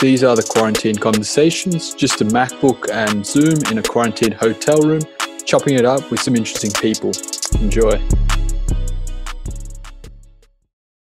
These are the quarantine conversations, just a MacBook and Zoom in a quarantined hotel room, chopping it up with some interesting people. Enjoy.